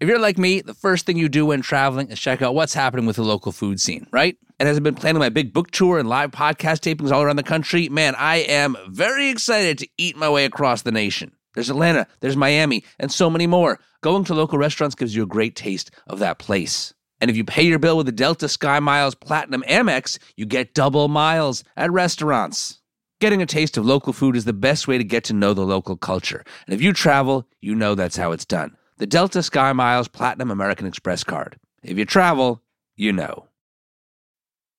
If you're like me, the first thing you do when traveling is check out what's happening with the local food scene, right? And as I've been planning my big book tour and live podcast tapings all around the country, man, I am very excited to eat my way across the nation. There's Atlanta, there's Miami, and so many more. Going to local restaurants gives you a great taste of that place. And if you pay your bill with the Delta Sky Miles Platinum Amex, you get double miles at restaurants. Getting a taste of local food is the best way to get to know the local culture. And if you travel, you know that's how it's done. The Delta Sky Miles Platinum American Express card. If you travel, you know.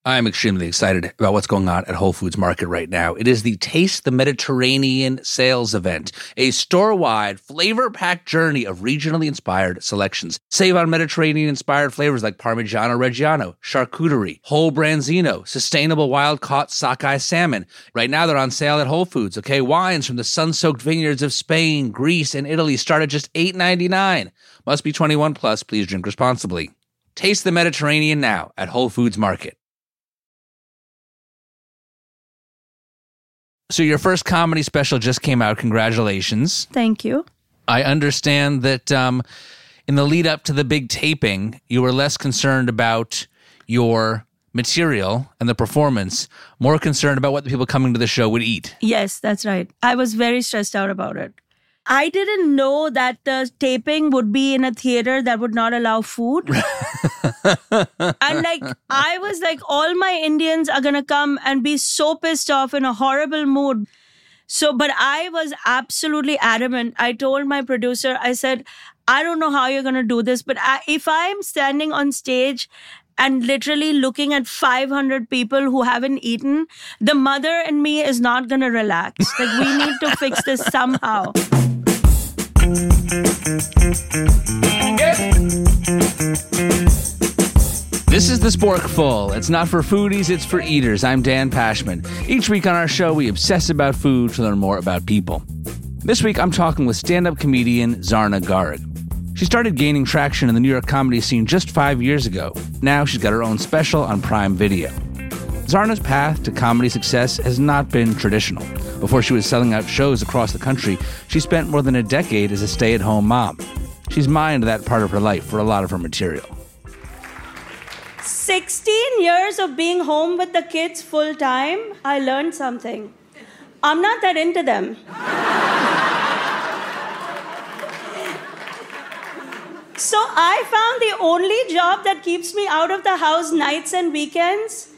I'm extremely excited about what's going on at Whole Foods Market right now. It is the Taste the Mediterranean sales event, a store wide, flavor packed journey of regionally inspired selections. Save on Mediterranean inspired flavors like Parmigiano Reggiano, charcuterie, whole branzino, sustainable wild caught sockeye salmon. Right now, they're on sale at Whole Foods. Okay, wines from the sun soaked vineyards of Spain, Greece, and Italy start at just $8.99. Must be 21 plus. Please drink responsibly. Taste the Mediterranean now at Whole Foods Market. So your first comedy special just came out. Congratulations. Thank you. I understand that um, in the lead up to the big taping, you were less concerned about your material and the performance, more concerned about what the people coming to the show would eat. Yes, that's right. I was very stressed out about it. I didn't know that the taping would be in a theater that would not allow food. and like, I was like, all my Indians are going to come and be so pissed off in a horrible mood. So, but I was absolutely adamant. I told my producer, I said, I don't know how you're going to do this, but I, if I'm standing on stage and literally looking at 500 people who haven't eaten, the mother and me is not going to relax. Like, we need to fix this somehow. This is the Sporkful. It's not for foodies, it's for eaters. I'm Dan Pashman. Each week on our show, we obsess about food to learn more about people. This week, I'm talking with stand up comedian Zarna Garg. She started gaining traction in the New York comedy scene just five years ago. Now she's got her own special on Prime Video. Zarna's path to comedy success has not been traditional. Before she was selling out shows across the country, she spent more than a decade as a stay at home mom. She's mined that part of her life for a lot of her material. 16 years of being home with the kids full time, I learned something. I'm not that into them. so I found the only job that keeps me out of the house nights and weekends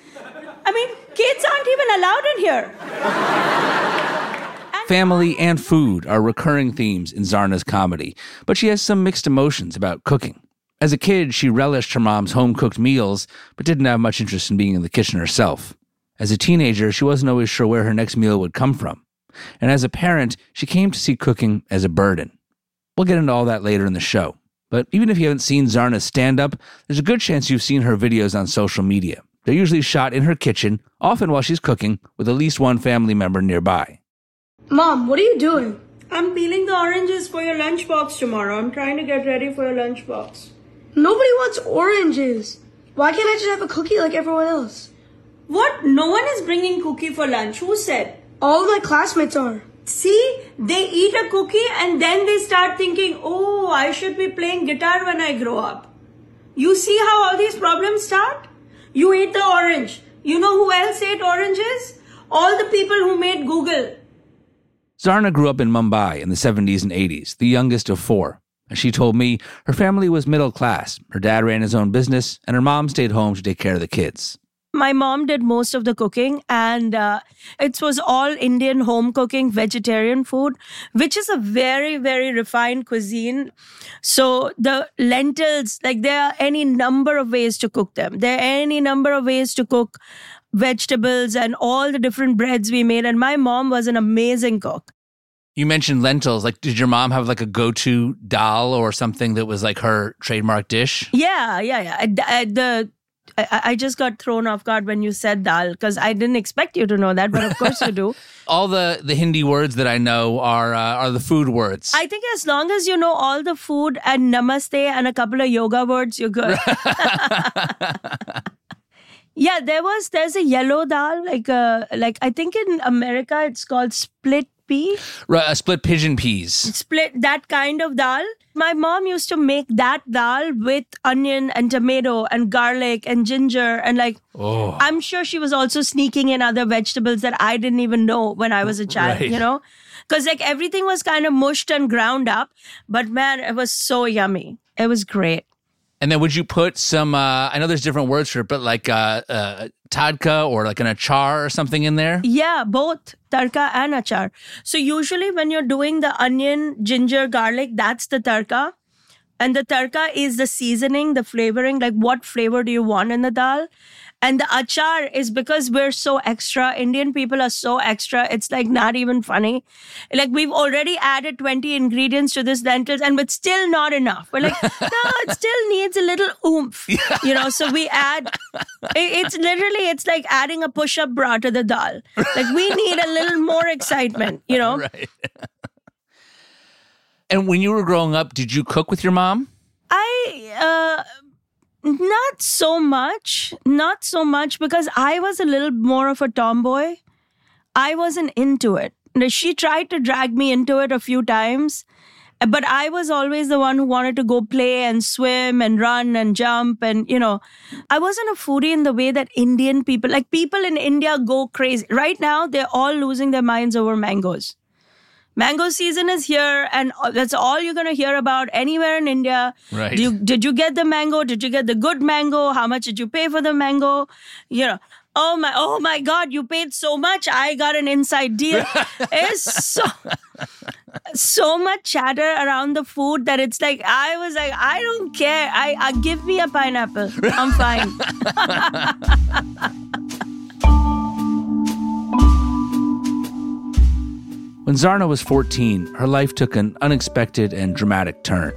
I mean, kids aren't even allowed in here. Family and food are recurring themes in Zarna's comedy, but she has some mixed emotions about cooking. As a kid, she relished her mom's home cooked meals, but didn't have much interest in being in the kitchen herself. As a teenager, she wasn't always sure where her next meal would come from. And as a parent, she came to see cooking as a burden. We'll get into all that later in the show. But even if you haven't seen Zarna's stand up, there's a good chance you've seen her videos on social media. They're usually shot in her kitchen, often while she's cooking, with at least one family member nearby. Mom, what are you doing? I'm peeling the oranges for your lunchbox tomorrow. I'm trying to get ready for your lunchbox. Nobody wants oranges. Why can't I just have a cookie like everyone else? What? No one is bringing cookie for lunch. Who said? All my classmates are. See, they eat a cookie and then they start thinking, oh, I should be playing guitar when I grow up. You see how all these problems start? You ate the orange. You know who else ate oranges? All the people who made Google. Zarna grew up in Mumbai in the 70s and 80s, the youngest of four. And she told me her family was middle class. Her dad ran his own business, and her mom stayed home to take care of the kids. My mom did most of the cooking, and uh, it was all Indian home cooking, vegetarian food, which is a very, very refined cuisine. So the lentils, like there are any number of ways to cook them. There are any number of ways to cook vegetables and all the different breads we made. And my mom was an amazing cook. You mentioned lentils. Like, did your mom have like a go-to dal or something that was like her trademark dish? Yeah, yeah, yeah. the I, I, just got thrown off guard when you said dal because I didn't expect you to know that, but of course you do. all the the Hindi words that I know are uh, are the food words. I think as long as you know all the food and namaste and a couple of yoga words, you're good. yeah, there was there's a yellow dal like uh like I think in America it's called split pea, Right, uh, split pigeon peas. split that kind of dal. My mom used to make that dal with onion and tomato and garlic and ginger and like Oh, I'm sure she was also sneaking in other vegetables that I didn't even know when I was a child, Right. you know? Because like everything was kind of mushed and ground up, but man, it was so yummy. It was great. And then would you put some? Uh, I know there's different words for it, but like uh, uh, tadka or like an achar or something in there. Yeah, both tarka and achar. So usually when you're doing the onion, ginger, garlic, that's the tarka. And the tarka is the seasoning, the flavoring, like what flavor do you want in the dal? And the achar is because we're so extra. Indian people are so extra. It's like not even funny. Like we've already added 20 ingredients to this lentils and but still not enough. We're like, no, it still needs a little oomph. You know, so we add it's literally it's like adding a push-up bra to the dal. Like we need a little more excitement, you know? Right. and when you were growing up, did you cook with your mom? I uh not so much, not so much because I was a little more of a tomboy. I wasn't into it. She tried to drag me into it a few times, but I was always the one who wanted to go play and swim and run and jump and you know, I wasn't a foodie in the way that Indian people, like people in India go crazy. Right now they're all losing their minds over mangoes. Mango season is here, and uh, that's all you're gonna hear about anywhere in India. Right. You, did you get the mango? Did you get the good mango? How much did you pay for the mango? You know, oh my, oh my God, you paid so much. I got an inside deal. it's so so much chatter around the food that it's like I was like, I don't care. I, I give me a pineapple. I'm fine. When Zarna was 14, her life took an unexpected and dramatic turn.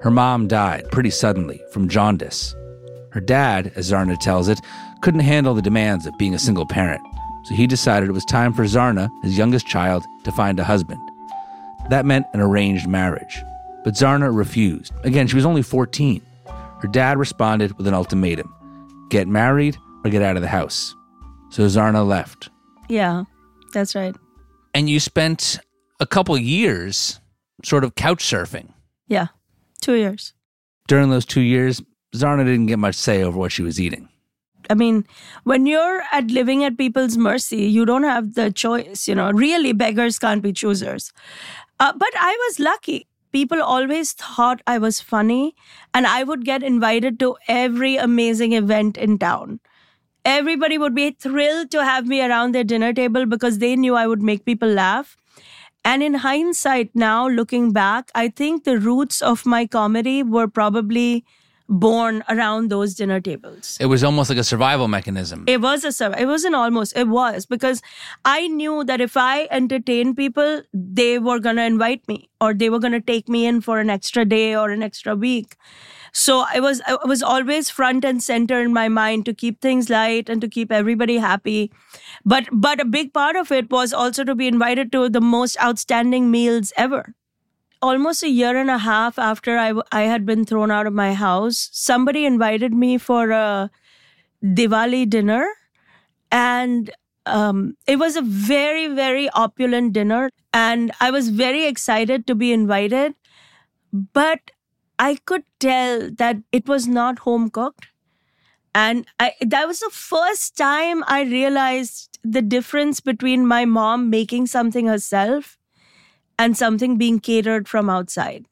Her mom died pretty suddenly from jaundice. Her dad, as Zarna tells it, couldn't handle the demands of being a single parent, so he decided it was time for Zarna, his youngest child, to find a husband. That meant an arranged marriage. But Zarna refused. Again, she was only 14. Her dad responded with an ultimatum get married or get out of the house. So Zarna left. yeah, that's right. And you spent a couple years sort of couch surfing. Yeah, two years. During those two years, Zarna didn't get much say over what she was eating. I mean, when you're at living at people's mercy, you don't have the choice. You know, really, beggars can't be choosers. Uh, but I was lucky. People always thought I was funny, and I would get invited to every amazing event in town. Everybody would be thrilled to have me around their dinner table because they knew I would make people laugh. And in hindsight, now looking back, I think the roots of my comedy were probably born around those dinner tables. It was almost like a survival mechanism. It was a survival. It wasn't almost. It was because I knew that if I entertained people, they were gonna invite me or they were gonna take me in for an extra day or an extra week. So I was I was always front and center in my mind to keep things light and to keep everybody happy. But but a big part of it was also to be invited to the most outstanding meals ever almost a year and a half after I, had been thrown out of my house, somebody invited me for a Diwali dinner. And um, it was a very, very opulent dinner. And I was very excited to be invited. But I could tell that it was not home cooked. And I, that was the first time I realized the difference between my mom making something herself and something being catered from outside.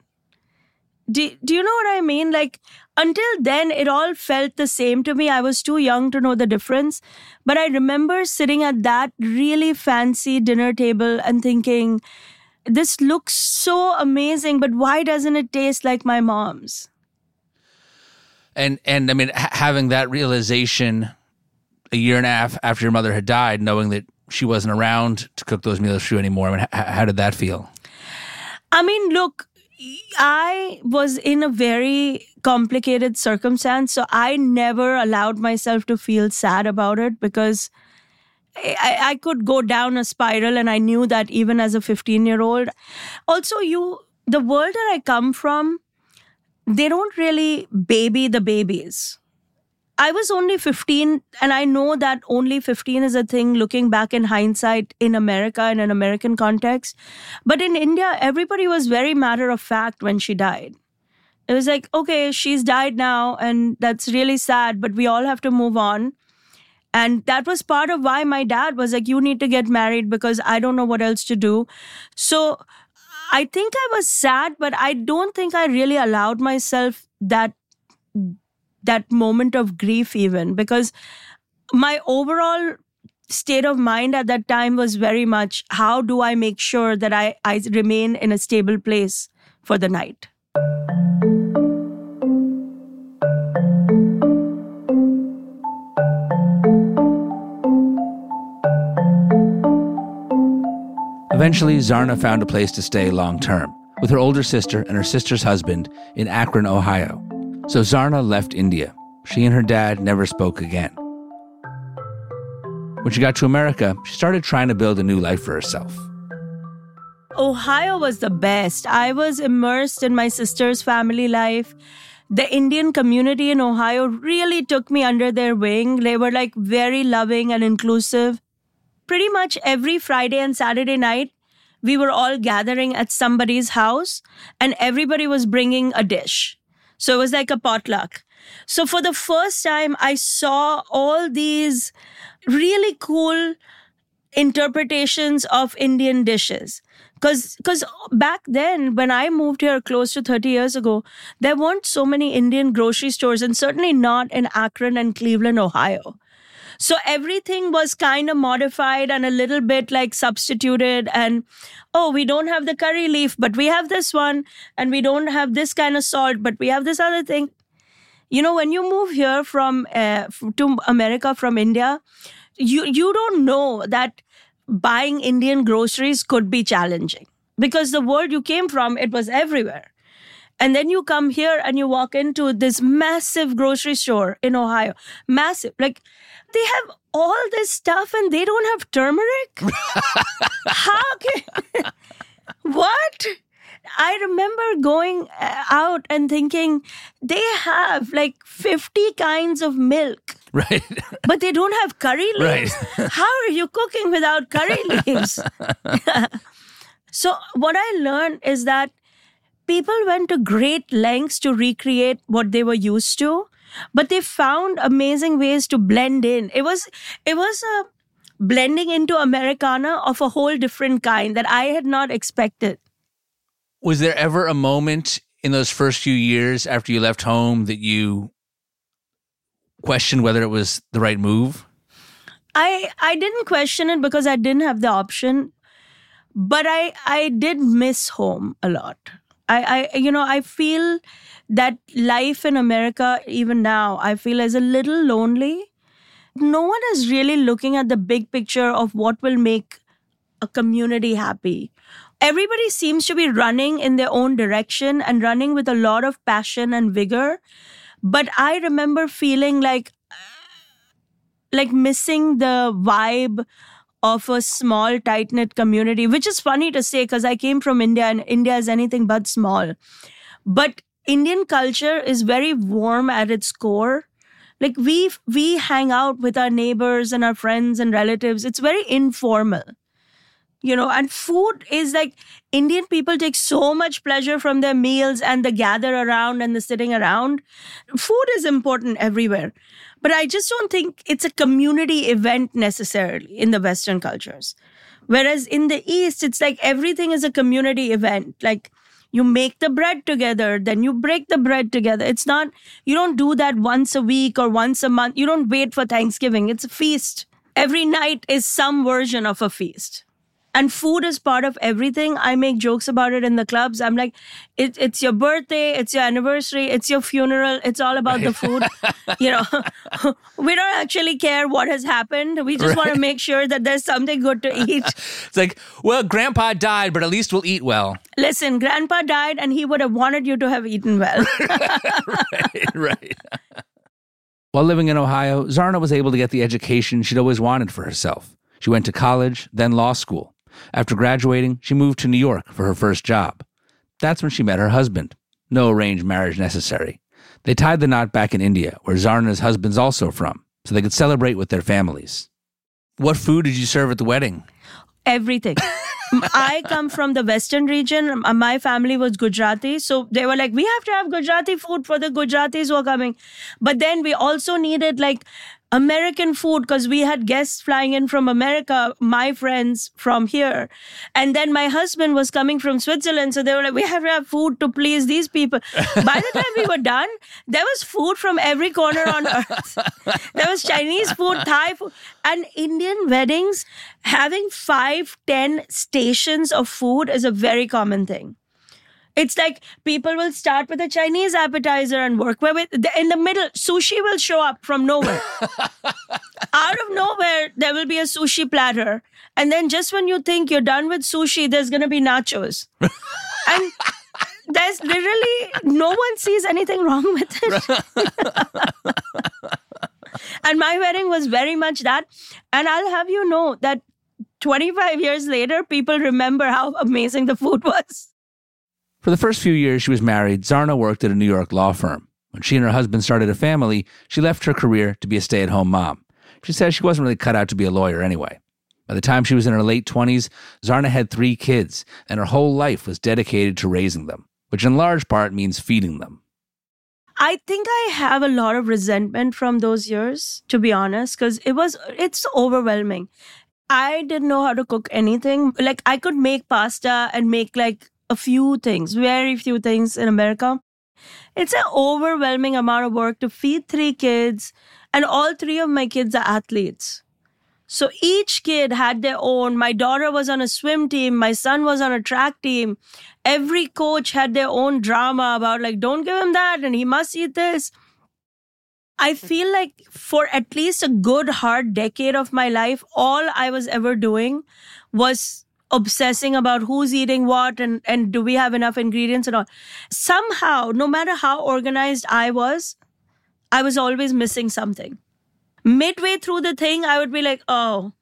Do, do you know what I mean? Like, until then, it all felt the same to me. I was too young to know the difference. But I remember sitting at that really fancy dinner table and thinking, this looks so amazing, but why doesn't it taste like my mom's? And and I mean, ha- having that realization a year and a half after your mother had died, knowing that she wasn't around to cook those meals for you anymore. I mean, h- how did that feel? I mean, look, I was in a very complicated circumstance, so I never allowed myself to feel sad about it because I, I could go down a spiral, and I knew that even as a 15 year old. Also, you, the world that I come from, they don't really baby the babies. I was only 15, and I know that only 15 is a thing looking back in hindsight in America in an American context. But in India, everybody was very matter of fact when she died. It was like, okay, she's died now, and that's really sad, but we all have to move on. And that was part of why my dad was like, you need to get married because I don't know what else to do. So I think I was sad, but I don't think I really allowed myself that that moment of grief even because my overall state of mind at that time was very much how do I make sure that I, I remain in a stable place for the night. Eventually, Zarna found a place to stay long term with her older sister and her sister's husband in Akron, Ohio. So Zarna left India. She and her dad never spoke again. When she got to America, she started trying to build a new life for herself. Ohio was the best. I was immersed in my sister's family life. The Indian community in Ohio really took me under their wing. They were like very loving and inclusive pretty much every Friday and Saturday night, we were all gathering at somebody's house and everybody was bringing a dish. So it was like a potluck. So for the first time, I saw all these really cool interpretations of Indian dishes. Cause, cause back then, when I moved here close to 30 years ago, there weren't so many Indian grocery stores and certainly not in Akron and Cleveland, Ohio. So everything was kind of modified and a little bit like substituted. And oh, we don't have the curry leaf, but we have this one. And we don't have this kind of salt, but we have this other thing. You know, when you move here from uh, to America from India, you you don't know that buying Indian groceries could be challenging because the world you came from it was everywhere. And then you come here and you walk into this massive grocery store in Ohio. Massive. Like they have all this stuff and they don't have turmeric? How can. what? I remember going uh, out and thinking they have like 50 kinds of milk. Right. but they don't have curry leaves. Right. How are you cooking without curry leaves? so, what I learned is that people went to great lengths to recreate what they were used to but they found amazing ways to blend in. It was it was a blending into Americana of a whole different kind that I had not expected. Was there ever a moment in those first few years after you left home that you questioned whether it was the right move? I I didn't question it because I didn't have the option, but I I did miss home a lot. I I you know I feel that life in America, even now, I feel is a little lonely. No one is really looking at the big picture of what will make a community happy. Everybody seems to be running in their own direction and running with a lot of passion and vigor. But I remember feeling like, like missing the vibe of a small, tight knit community, which is funny to say because I came from India and India is anything but small. But Indian culture is very warm at its core. Like we we hang out with our neighbors and our friends and relatives. It's very informal. You know, and food is like Indian people take so much pleasure from their meals and the gather around and the sitting around. Food is important everywhere. But I just don't think it's a community event necessarily in the Western cultures. Whereas in the East, it's like everything is a community event. Like you make the bread together, then you break the bread together. It's not, you don't do that once a week or once a month. You don't wait for Thanksgiving. It's a feast. Every night is some version of a feast and food is part of everything. I make jokes about it in the clubs. I'm like, it, it's your birthday, it's your anniversary, it's your funeral. It's all about right. the food. you know, we don't actually care what has happened. We just right. want to make sure that there's something good to eat. it's like, well, Grandpa died, but at least we'll eat well. Listen, Grandpa died, and he would have wanted you to have eaten well. right, right. While living in Ohio, Zarna was able to get the education she'd always wanted for herself. She went to college, then law school. After graduating, she moved to New York for her first job. That's when she met her husband. No arranged marriage necessary. They tied the knot back in India, where Zarna's husband's also from, so they could celebrate with their families. What food did you serve at the wedding? everything. I come from the western region. Uh, my family was Gujarati. So they were like, we have to have Gujarati food for the Gujaratis who are coming. But then we also needed like American food because we had guests flying in from America, my friends from here. And then my husband was coming from Switzerland. So they were like, we have to have food to please these people. By the time we were done, there was food from every corner on earth. there was Chinese food, Thai food, and Indian weddings having five, ten stations of food is a very common thing. It's like people will start with a Chinese appetizer and work with in the middle. Sushi will show up from nowhere. Out of nowhere, there will be a sushi platter, and then just when you think you're done with sushi, there's gonna be nachos, and there's literally no one sees anything wrong with it. and my wedding was very much that, and I'll have you know that 25 years later, people remember how amazing the food was. For the first few years she was married, Zarna worked at a New York law firm. When she and her husband started a family, she left her career to be a stay at home mom. She says she wasn't really cut out to be a lawyer anyway. By the time she was in her late 20s, Zarna had three kids, and her whole life was dedicated to raising them, which in large part means feeding them. I think I have a lot of resentment from those years, to be honest, because it was it's overwhelming. I didn't know how to cook anything. Like I could make pasta and make like a few things, very few things in America. It's an overwhelming amount of work to feed three kids, and all three of my kids are athletes. So each kid had their own. My daughter was on a swim team, my son was on a track team. Every coach had their own drama about, like, don't give him that and he must eat this. I feel like for at least a good hard decade of my life, all I was ever doing was obsessing about who's eating what and, and do we have enough ingredients and all. Somehow, no matter how organized I was, I was always missing something. Midway through the thing, I would be like, oh,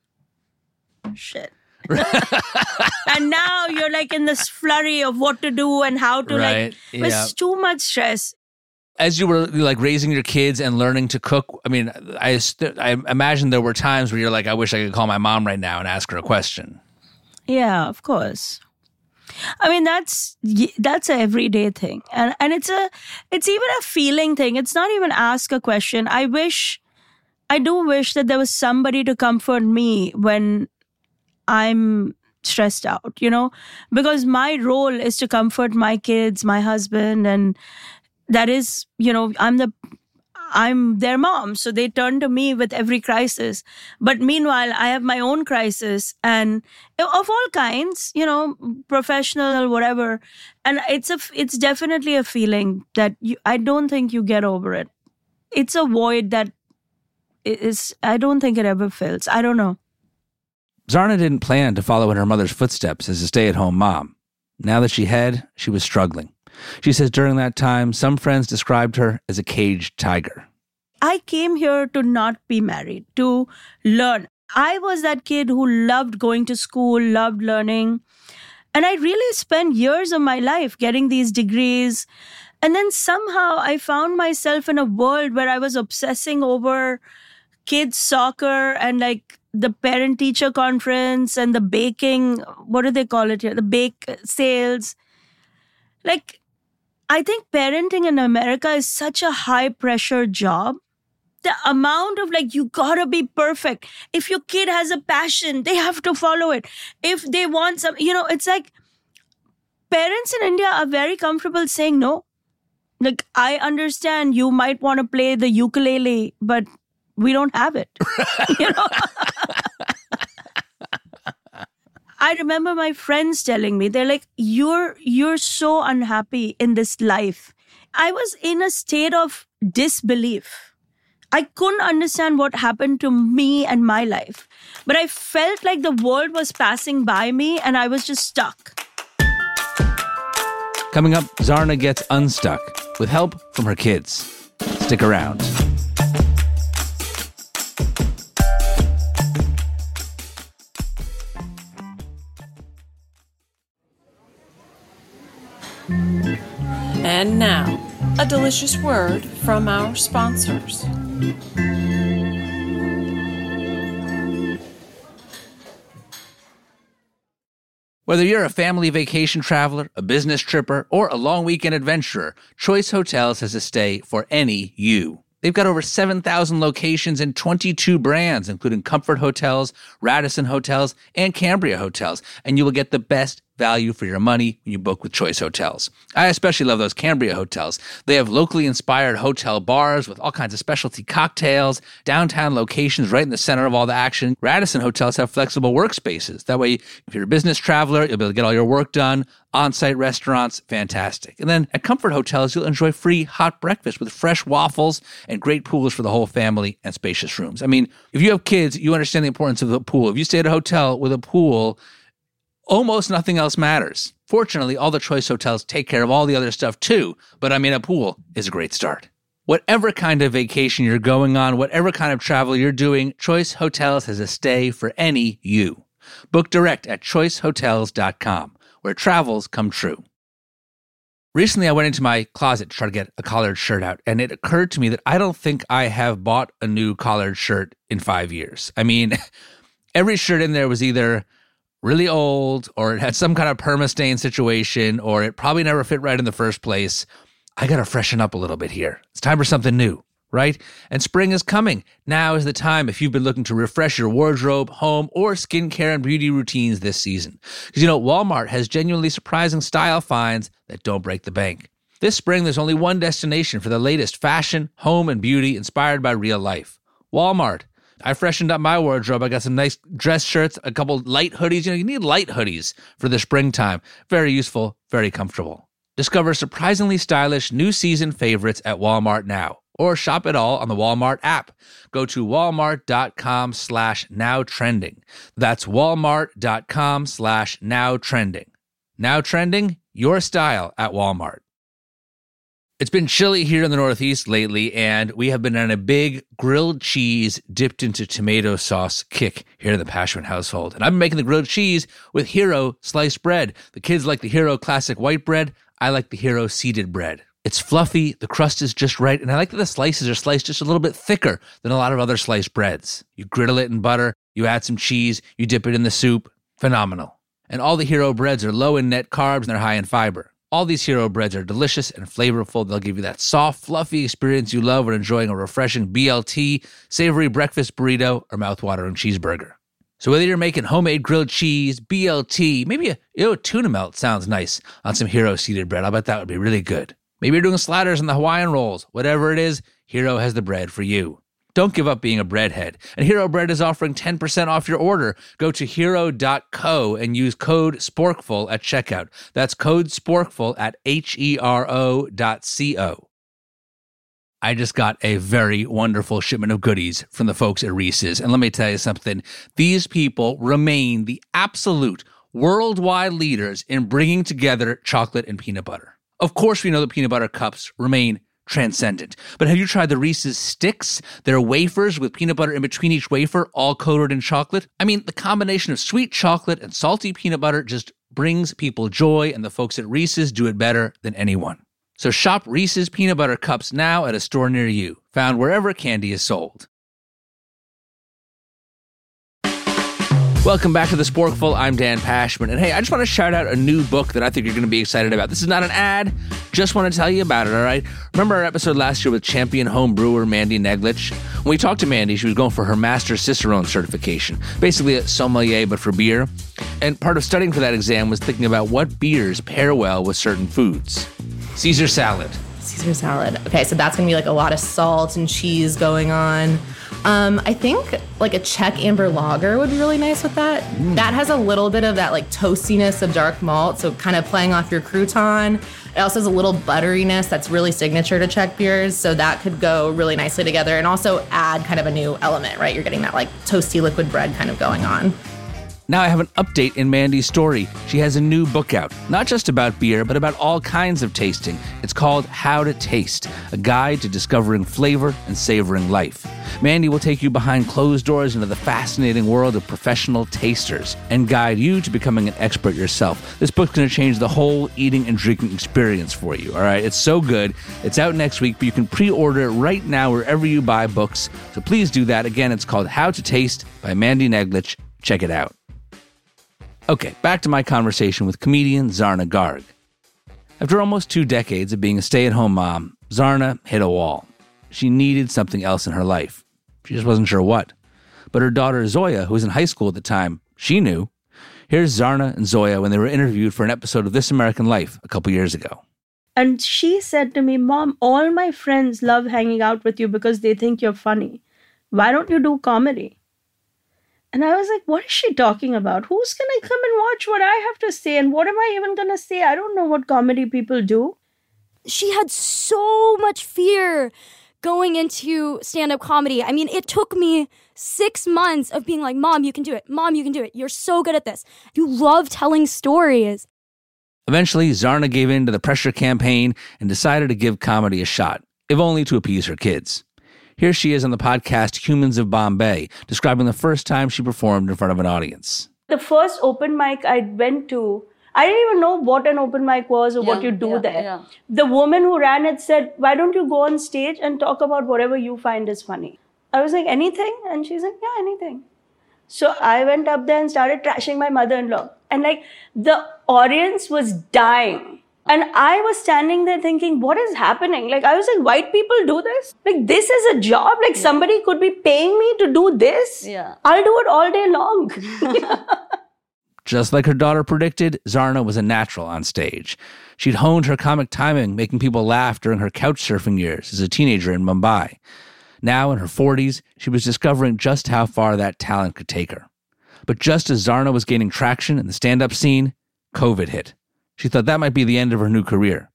shit. and now you're like in this flurry of what to do and how to Right, like it's yeah. too much stress. As you were like raising your kids and learning to cook, I mean, I, I imagine there were times where you're like, I wish I could call my mom right now and ask her a question. Yeah, of course. I mean that's that's a everyday thing, and and it's a it's even a feeling thing. It's not even ask a question. I wish, I do wish that there was somebody to comfort me when I'm stressed out. You know, because my role is to comfort my kids, my husband, and that is you know I'm the I'm their mom, so they turn to me with every crisis. But meanwhile, I have my own crisis and of all kinds, you know, professional, whatever. And it's a, it's definitely a feeling that you, I don't think you get over it. It's a void that is, I don't think it ever fills. I don't know. Zarna didn't plan to follow in her mother's footsteps as a stay at home mom. Now that she had, she was struggling. She says during that time, some friends described her as a caged tiger. I came here to not be married, to learn. I was that kid who loved going to school, loved learning. And I really spent years of my life getting these degrees. And then somehow I found myself in a world where I was obsessing over kids' soccer and like the parent teacher conference and the baking. What do they call it here? The bake sales. Like, I think parenting in America is such a high pressure job. The amount of like, you gotta be perfect. If your kid has a passion, they have to follow it. If they want some, you know, it's like parents in India are very comfortable saying no. Like, I understand you might want to play the ukulele, but we don't have it. you know? I remember my friends telling me, they're like, you're, you're so unhappy in this life. I was in a state of disbelief. I couldn't understand what happened to me and my life. But I felt like the world was passing by me and I was just stuck. Coming up, Zarna gets unstuck with help from her kids. Stick around. And now, a delicious word from our sponsors. Whether you're a family vacation traveler, a business tripper, or a long weekend adventurer, Choice Hotels has a stay for any you. They've got over 7,000 locations and 22 brands, including Comfort Hotels, Radisson Hotels, and Cambria Hotels, and you will get the best value for your money when you book with Choice Hotels. I especially love those Cambria hotels. They have locally inspired hotel bars with all kinds of specialty cocktails, downtown locations right in the center of all the action. Radisson hotels have flexible workspaces. That way, if you're a business traveler, you'll be able to get all your work done. On site restaurants, fantastic. And then at Comfort Hotels, you'll enjoy free hot breakfast with fresh waffles and great pools for the whole family and spacious rooms. I mean, if you have kids, you understand the importance of the pool. If you stay at a hotel with a pool, almost nothing else matters. Fortunately, all the choice hotels take care of all the other stuff too, but I mean, a pool is a great start. Whatever kind of vacation you're going on, whatever kind of travel you're doing, Choice Hotels has a stay for any you. Book direct at choicehotels.com, where travels come true. Recently, I went into my closet to try to get a collared shirt out, and it occurred to me that I don't think I have bought a new collared shirt in five years. I mean, every shirt in there was either really old or it had some kind of perma stain situation or it probably never fit right in the first place. I got to freshen up a little bit here. It's time for something new, right? And spring is coming. Now is the time if you've been looking to refresh your wardrobe, home, or skincare and beauty routines this season. Because you know, Walmart has genuinely surprising style finds that don't break the bank. This spring, there's only one destination for the latest fashion, home, and beauty inspired by real life Walmart. I freshened up my wardrobe. I got some nice dress shirts, a couple light hoodies. You know, you need light hoodies for the springtime. Very useful, very comfortable. Discover surprisingly stylish new season favorites at Walmart now or shop it all on the Walmart app. Go to walmart.com slash now trending. That's walmart.com slash now trending. Now trending, your style at Walmart. It's been chilly here in the Northeast lately, and we have been on a big grilled cheese dipped into tomato sauce kick here in the Pashman household. And I've been making the grilled cheese with Hero sliced bread. The kids like the Hero classic white bread. I like the Hero seeded bread. It's fluffy, the crust is just right, and I like that the slices are sliced just a little bit thicker than a lot of other sliced breads. You griddle it in butter, you add some cheese, you dip it in the soup. Phenomenal. And all the Hero breads are low in net carbs and they're high in fiber. All these hero breads are delicious and flavorful. They'll give you that soft, fluffy experience you love when enjoying a refreshing BLT, savory breakfast burrito, or mouthwatering cheeseburger. So whether you're making homemade grilled cheese, BLT, maybe a you know, tuna melt sounds nice on some Hero seeded bread. I bet that would be really good. Maybe you're doing sliders and the Hawaiian rolls. Whatever it is, Hero has the bread for you. Don't give up being a breadhead. And Hero Bread is offering 10% off your order. Go to hero.co and use code SPORKFUL at checkout. That's code SPORKFUL at H E R O dot C O. I just got a very wonderful shipment of goodies from the folks at Reese's. And let me tell you something these people remain the absolute worldwide leaders in bringing together chocolate and peanut butter. Of course, we know that peanut butter cups remain transcendent. But have you tried the Reese's sticks? They're wafers with peanut butter in between each wafer, all coated in chocolate. I mean, the combination of sweet chocolate and salty peanut butter just brings people joy, and the folks at Reese's do it better than anyone. So shop Reese's peanut butter cups now at a store near you, found wherever candy is sold. Welcome back to the Sporkful. I'm Dan Pashman. And hey, I just want to shout out a new book that I think you're going to be excited about. This is not an ad, just want to tell you about it, all right? Remember our episode last year with champion home brewer Mandy Naglich? When we talked to Mandy, she was going for her Master Cicerone certification, basically a sommelier, but for beer. And part of studying for that exam was thinking about what beers pair well with certain foods. Caesar salad. Caesar salad. Okay, so that's gonna be like a lot of salt and cheese going on. Um, I think like a Czech amber lager would be really nice with that. That has a little bit of that like toastiness of dark malt, so kind of playing off your crouton. It also has a little butteriness that's really signature to Czech beers, so that could go really nicely together and also add kind of a new element, right? You're getting that like toasty liquid bread kind of going on. Now I have an update in Mandy's story. She has a new book out, not just about beer, but about all kinds of tasting. It's called How to Taste, a guide to discovering flavor and savoring life. Mandy will take you behind closed doors into the fascinating world of professional tasters and guide you to becoming an expert yourself. This book's going to change the whole eating and drinking experience for you, all right? It's so good. It's out next week, but you can pre order it right now wherever you buy books. So please do that. Again, it's called How to Taste by Mandy Naglich. Check it out. Okay, back to my conversation with comedian Zarna Garg. After almost two decades of being a stay at home mom, Zarna hit a wall. She needed something else in her life. She just wasn't sure what. But her daughter Zoya, who was in high school at the time, she knew. Here's Zarna and Zoya when they were interviewed for an episode of This American Life a couple years ago. And she said to me, Mom, all my friends love hanging out with you because they think you're funny. Why don't you do comedy? And I was like, what is she talking about? Who's going to come and watch what I have to say? And what am I even going to say? I don't know what comedy people do. She had so much fear going into stand up comedy. I mean, it took me six months of being like, Mom, you can do it. Mom, you can do it. You're so good at this. You love telling stories. Eventually, Zarna gave in to the pressure campaign and decided to give comedy a shot, if only to appease her kids. Here she is on the podcast Humans of Bombay, describing the first time she performed in front of an audience. The first open mic I went to, I didn't even know what an open mic was or what you do there. The woman who ran it said, Why don't you go on stage and talk about whatever you find is funny? I was like, Anything? And she's like, Yeah, anything. So I went up there and started trashing my mother in law. And like the audience was dying. And I was standing there thinking, what is happening? Like, I was like, white people do this? Like, this is a job? Like, yeah. somebody could be paying me to do this? Yeah. I'll do it all day long. Just like her daughter predicted, Zarna was a natural on stage. She'd honed her comic timing, making people laugh during her couch surfing years as a teenager in Mumbai. Now, in her 40s, she was discovering just how far that talent could take her. But just as Zarna was gaining traction in the stand up scene, COVID hit. She thought that might be the end of her new career.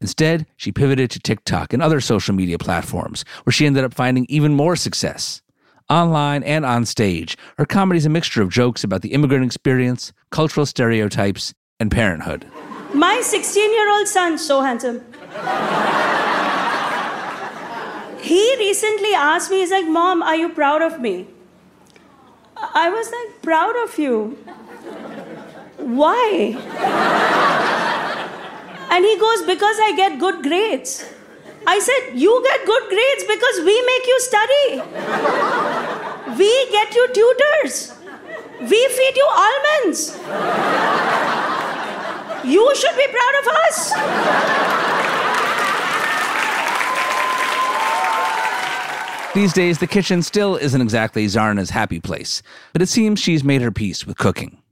Instead, she pivoted to TikTok and other social media platforms, where she ended up finding even more success. Online and on stage, her comedy is a mixture of jokes about the immigrant experience, cultural stereotypes, and parenthood. My 16 year old son, so handsome. he recently asked me, he's like, Mom, are you proud of me? I was like, Proud of you? Why? and he goes, Because I get good grades. I said, You get good grades because we make you study. We get you tutors. We feed you almonds. You should be proud of us. These days, the kitchen still isn't exactly Zarna's happy place, but it seems she's made her peace with cooking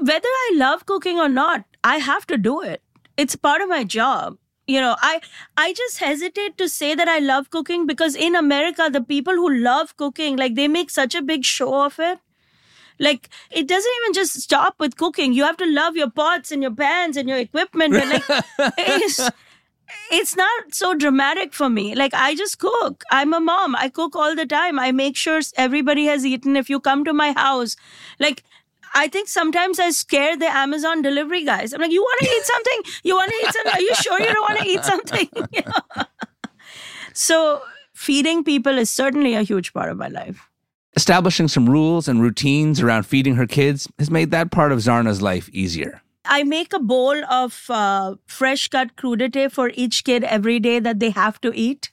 whether I love cooking or not, I have to do it. It's part of my job. You know, I I just hesitate to say that I love cooking because in America, the people who love cooking, like they make such a big show of it. Like it doesn't even just stop with cooking. You have to love your pots and your pans and your equipment. And like it's it's not so dramatic for me. Like I just cook. I'm a mom. I cook all the time. I make sure everybody has eaten. If you come to my house, like I think sometimes I scare the Amazon delivery guys. I'm like, you want to eat something? You want to eat something? Are you sure you don't want to eat something? So feeding people is certainly a huge part of my life. Establishing some rules and routines around feeding her kids has made that part of Zarna's life easier. I make a bowl of uh, fresh cut crudité for each kid every day that they have to eat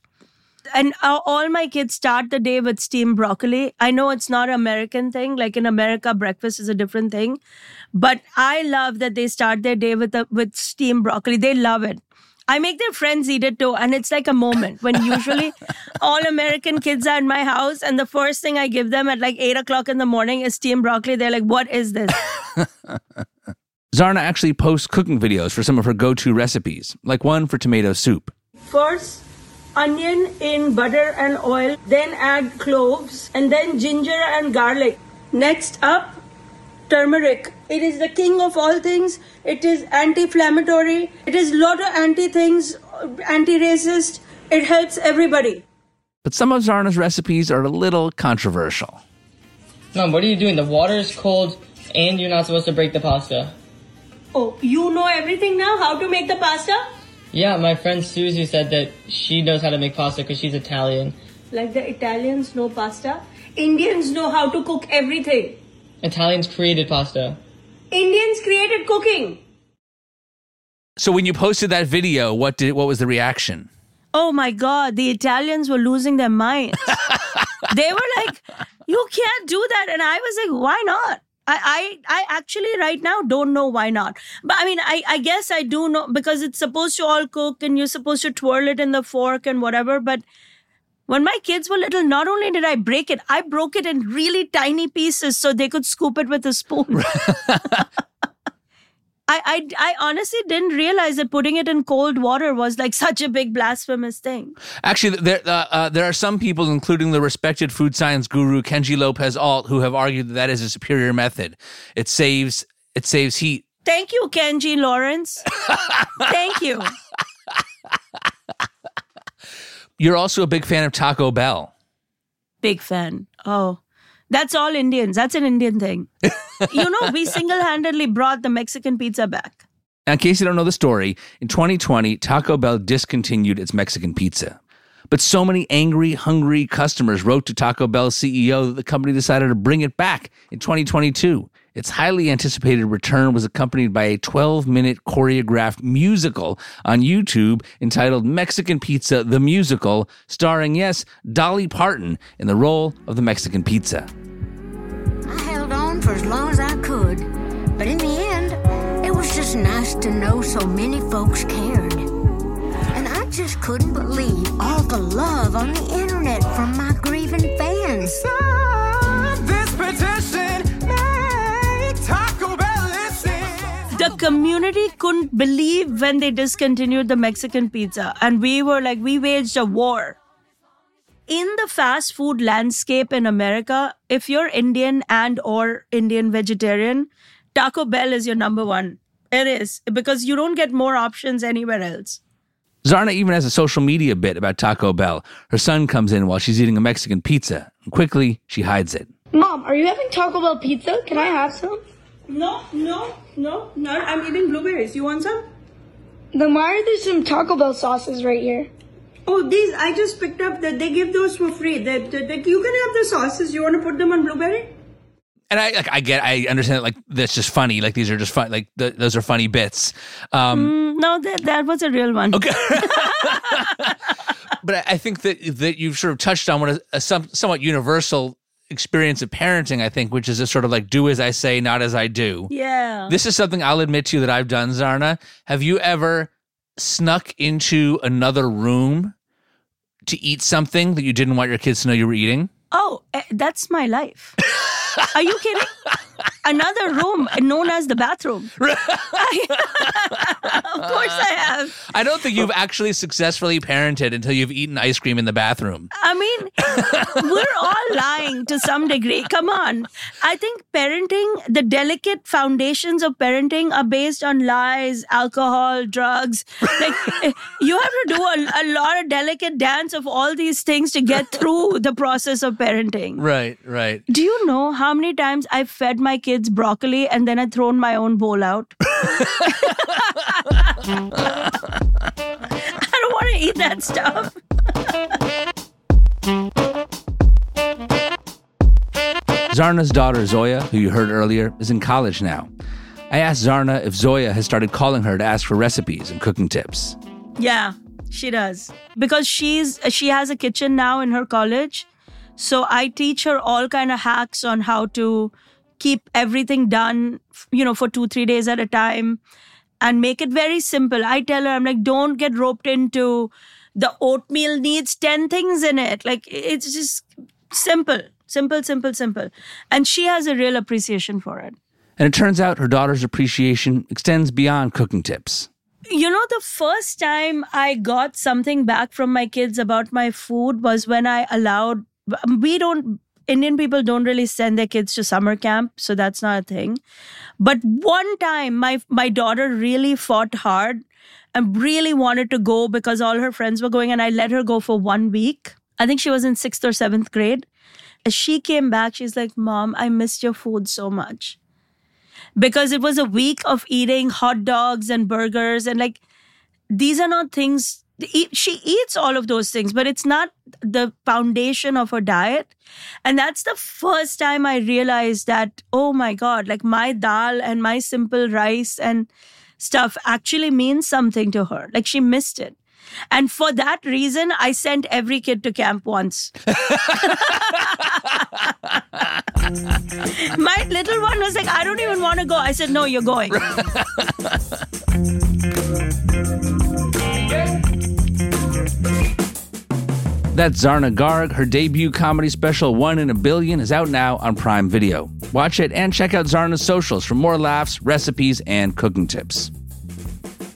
and uh, all my kids start the day with steamed broccoli. I know it's not an American thing. Like in America, breakfast is a different thing. But I love that they start their day with a, with steamed broccoli. They love it. I make their friends eat it too, and it's like a moment when usually all American kids are in my house, and the first thing I give them at like eight o'clock in the morning is steamed broccoli. They're like, "What is this?" Zarna actually posts cooking videos for some of her go-to recipes, like one for tomato soup. First, onion in butter and oil, then add cloves, and then ginger and garlic. Next up, turmeric. It is the king of all things. It is anti-inflammatory. It is lot of anti things, anti-racist. It helps everybody. But some of Zarna's recipes are a little controversial. Mom, what are you doing? The water is cold and you're not supposed to break the pasta. Oh, you know everything now? How to make the pasta? Yeah, my friend Susie said that she knows how to make pasta because she's Italian. Like the Italians know pasta? Indians know how to cook everything. Italians created pasta. Indians created cooking. So when you posted that video, what did what was the reaction? Oh my God, the Italians were losing their minds. they were like, you can't do that. And I was like, why not? I, I, I actually right now don't know why not. But I mean, I, I guess I do know because it's supposed to all cook and you're supposed to twirl it in the fork and whatever. But when my kids were little, not only did I break it, I broke it in really tiny pieces so they could scoop it with a spoon. I, I, I honestly didn't realize that putting it in cold water was like such a big blasphemous thing. Actually, there uh, uh, there are some people, including the respected food science guru Kenji Lopez Alt, who have argued that that is a superior method. It saves it saves heat. Thank you, Kenji Lawrence. Thank you. You're also a big fan of Taco Bell. Big fan. Oh, that's all Indians. That's an Indian thing. you know, we single handedly brought the Mexican pizza back. Now, in case you don't know the story, in 2020, Taco Bell discontinued its Mexican pizza. But so many angry, hungry customers wrote to Taco Bell's CEO that the company decided to bring it back in 2022. Its highly anticipated return was accompanied by a 12 minute choreographed musical on YouTube entitled Mexican Pizza the Musical, starring, yes, Dolly Parton in the role of the Mexican pizza. I held on for as long as I could, but in the end, it was just nice to know so many folks cared. And I just couldn't believe all the love on the internet from my grieving fans. The community couldn't believe when they discontinued the Mexican pizza. And we were like, we waged a war. In the fast food landscape in America, if you're Indian and or Indian vegetarian, Taco Bell is your number one. It is because you don't get more options anywhere else. Zarna even has a social media bit about Taco Bell. Her son comes in while she's eating a Mexican pizza, and quickly she hides it. Mom, are you having Taco Bell pizza? Can I have some? No, no, no, no. I'm eating blueberries. You want some? Then why are there some Taco Bell sauces right here? Oh, these I just picked up. That they give those for free. That, that, that you can have the sauces. You want to put them on blueberry? And I like I get I understand that like that's just funny like these are just fun like th- those are funny bits. Um, Mm, no, that that was a real one. Okay. but I- I think that that you've sort of touched on what is a some, somewhat universal experience of parenting. I think, which is a sort of like do as I say, not as I do. Yeah. This is something I'll admit to you that I've done, Zarna. Have you ever snuck into another room to eat something that you didn't want your kids to know you were eating? Oh, eh, that's my life. Are you kidding? Another room known as the bathroom. of course I have. I don't think you've actually successfully parented until you've eaten ice cream in the bathroom. I mean, we're all lying to some degree. Come on. I think parenting, the delicate foundations of parenting are based on lies, alcohol, drugs. Like, you have to do a, a lot of delicate dance of all these things to get through the process of parenting. Right, right. Do you know how many times I've fed my kids broccoli and then I've thrown my own bowl out? I don't want to eat that stuff. Zarna's daughter, Zoya, who you heard earlier, is in college now. I asked Zarna if Zoya has started calling her to ask for recipes and cooking tips. Yeah, she does. Because she's she has a kitchen now in her college. So I teach her all kind of hacks on how to keep everything done, you know, for 2-3 days at a time and make it very simple. I tell her I'm like don't get roped into the oatmeal needs 10 things in it. Like it's just simple, simple, simple, simple. And she has a real appreciation for it. And it turns out her daughter's appreciation extends beyond cooking tips. You know, the first time I got something back from my kids about my food was when I allowed, we don't, Indian people don't really send their kids to summer camp, so that's not a thing. But one time, my, my daughter really fought hard and really wanted to go because all her friends were going, and I let her go for one week. I think she was in sixth or seventh grade. As she came back, she's like, Mom, I missed your food so much. Because it was a week of eating hot dogs and burgers, and like, these are not things. She eats all of those things, but it's not the foundation of her diet. And that's the first time I realized that, oh my God, like my dal and my simple rice and stuff actually means something to her. Like she missed it. And for that reason, I sent every kid to camp once. My little one was like, I don't even want to go. I said, No, you're going. That's Zarna Garg. Her debut comedy special, One in a Billion, is out now on Prime Video. Watch it and check out Zarna's socials for more laughs, recipes, and cooking tips.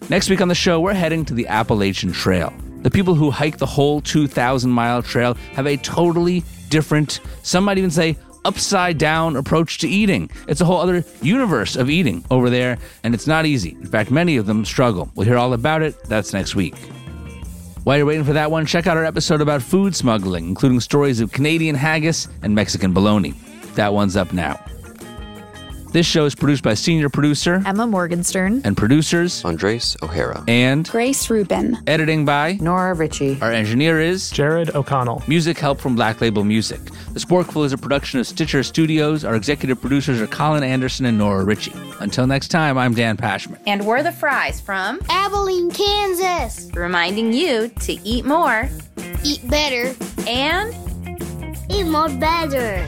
Next week on the show, we're heading to the Appalachian Trail. The people who hike the whole 2,000 mile trail have a totally different, some might even say, upside down approach to eating. It's a whole other universe of eating over there, and it's not easy. In fact, many of them struggle. We'll hear all about it. That's next week. While you're waiting for that one, check out our episode about food smuggling, including stories of Canadian haggis and Mexican bologna. That one's up now. This show is produced by senior producer Emma Morgenstern, and producers Andres O'Hara. and Grace Rubin, editing by Nora Ritchie. our engineer is Jared O'Connell. music help from Black Label Music. The Sporkful is a production of Stitcher Studios. Our executive producers are Colin Anderson and Nora Ritchie. Until next time, I'm Dan Pashman. And we're the fries from Abilene, Kansas. reminding you to eat more Eat better. and Eat more better.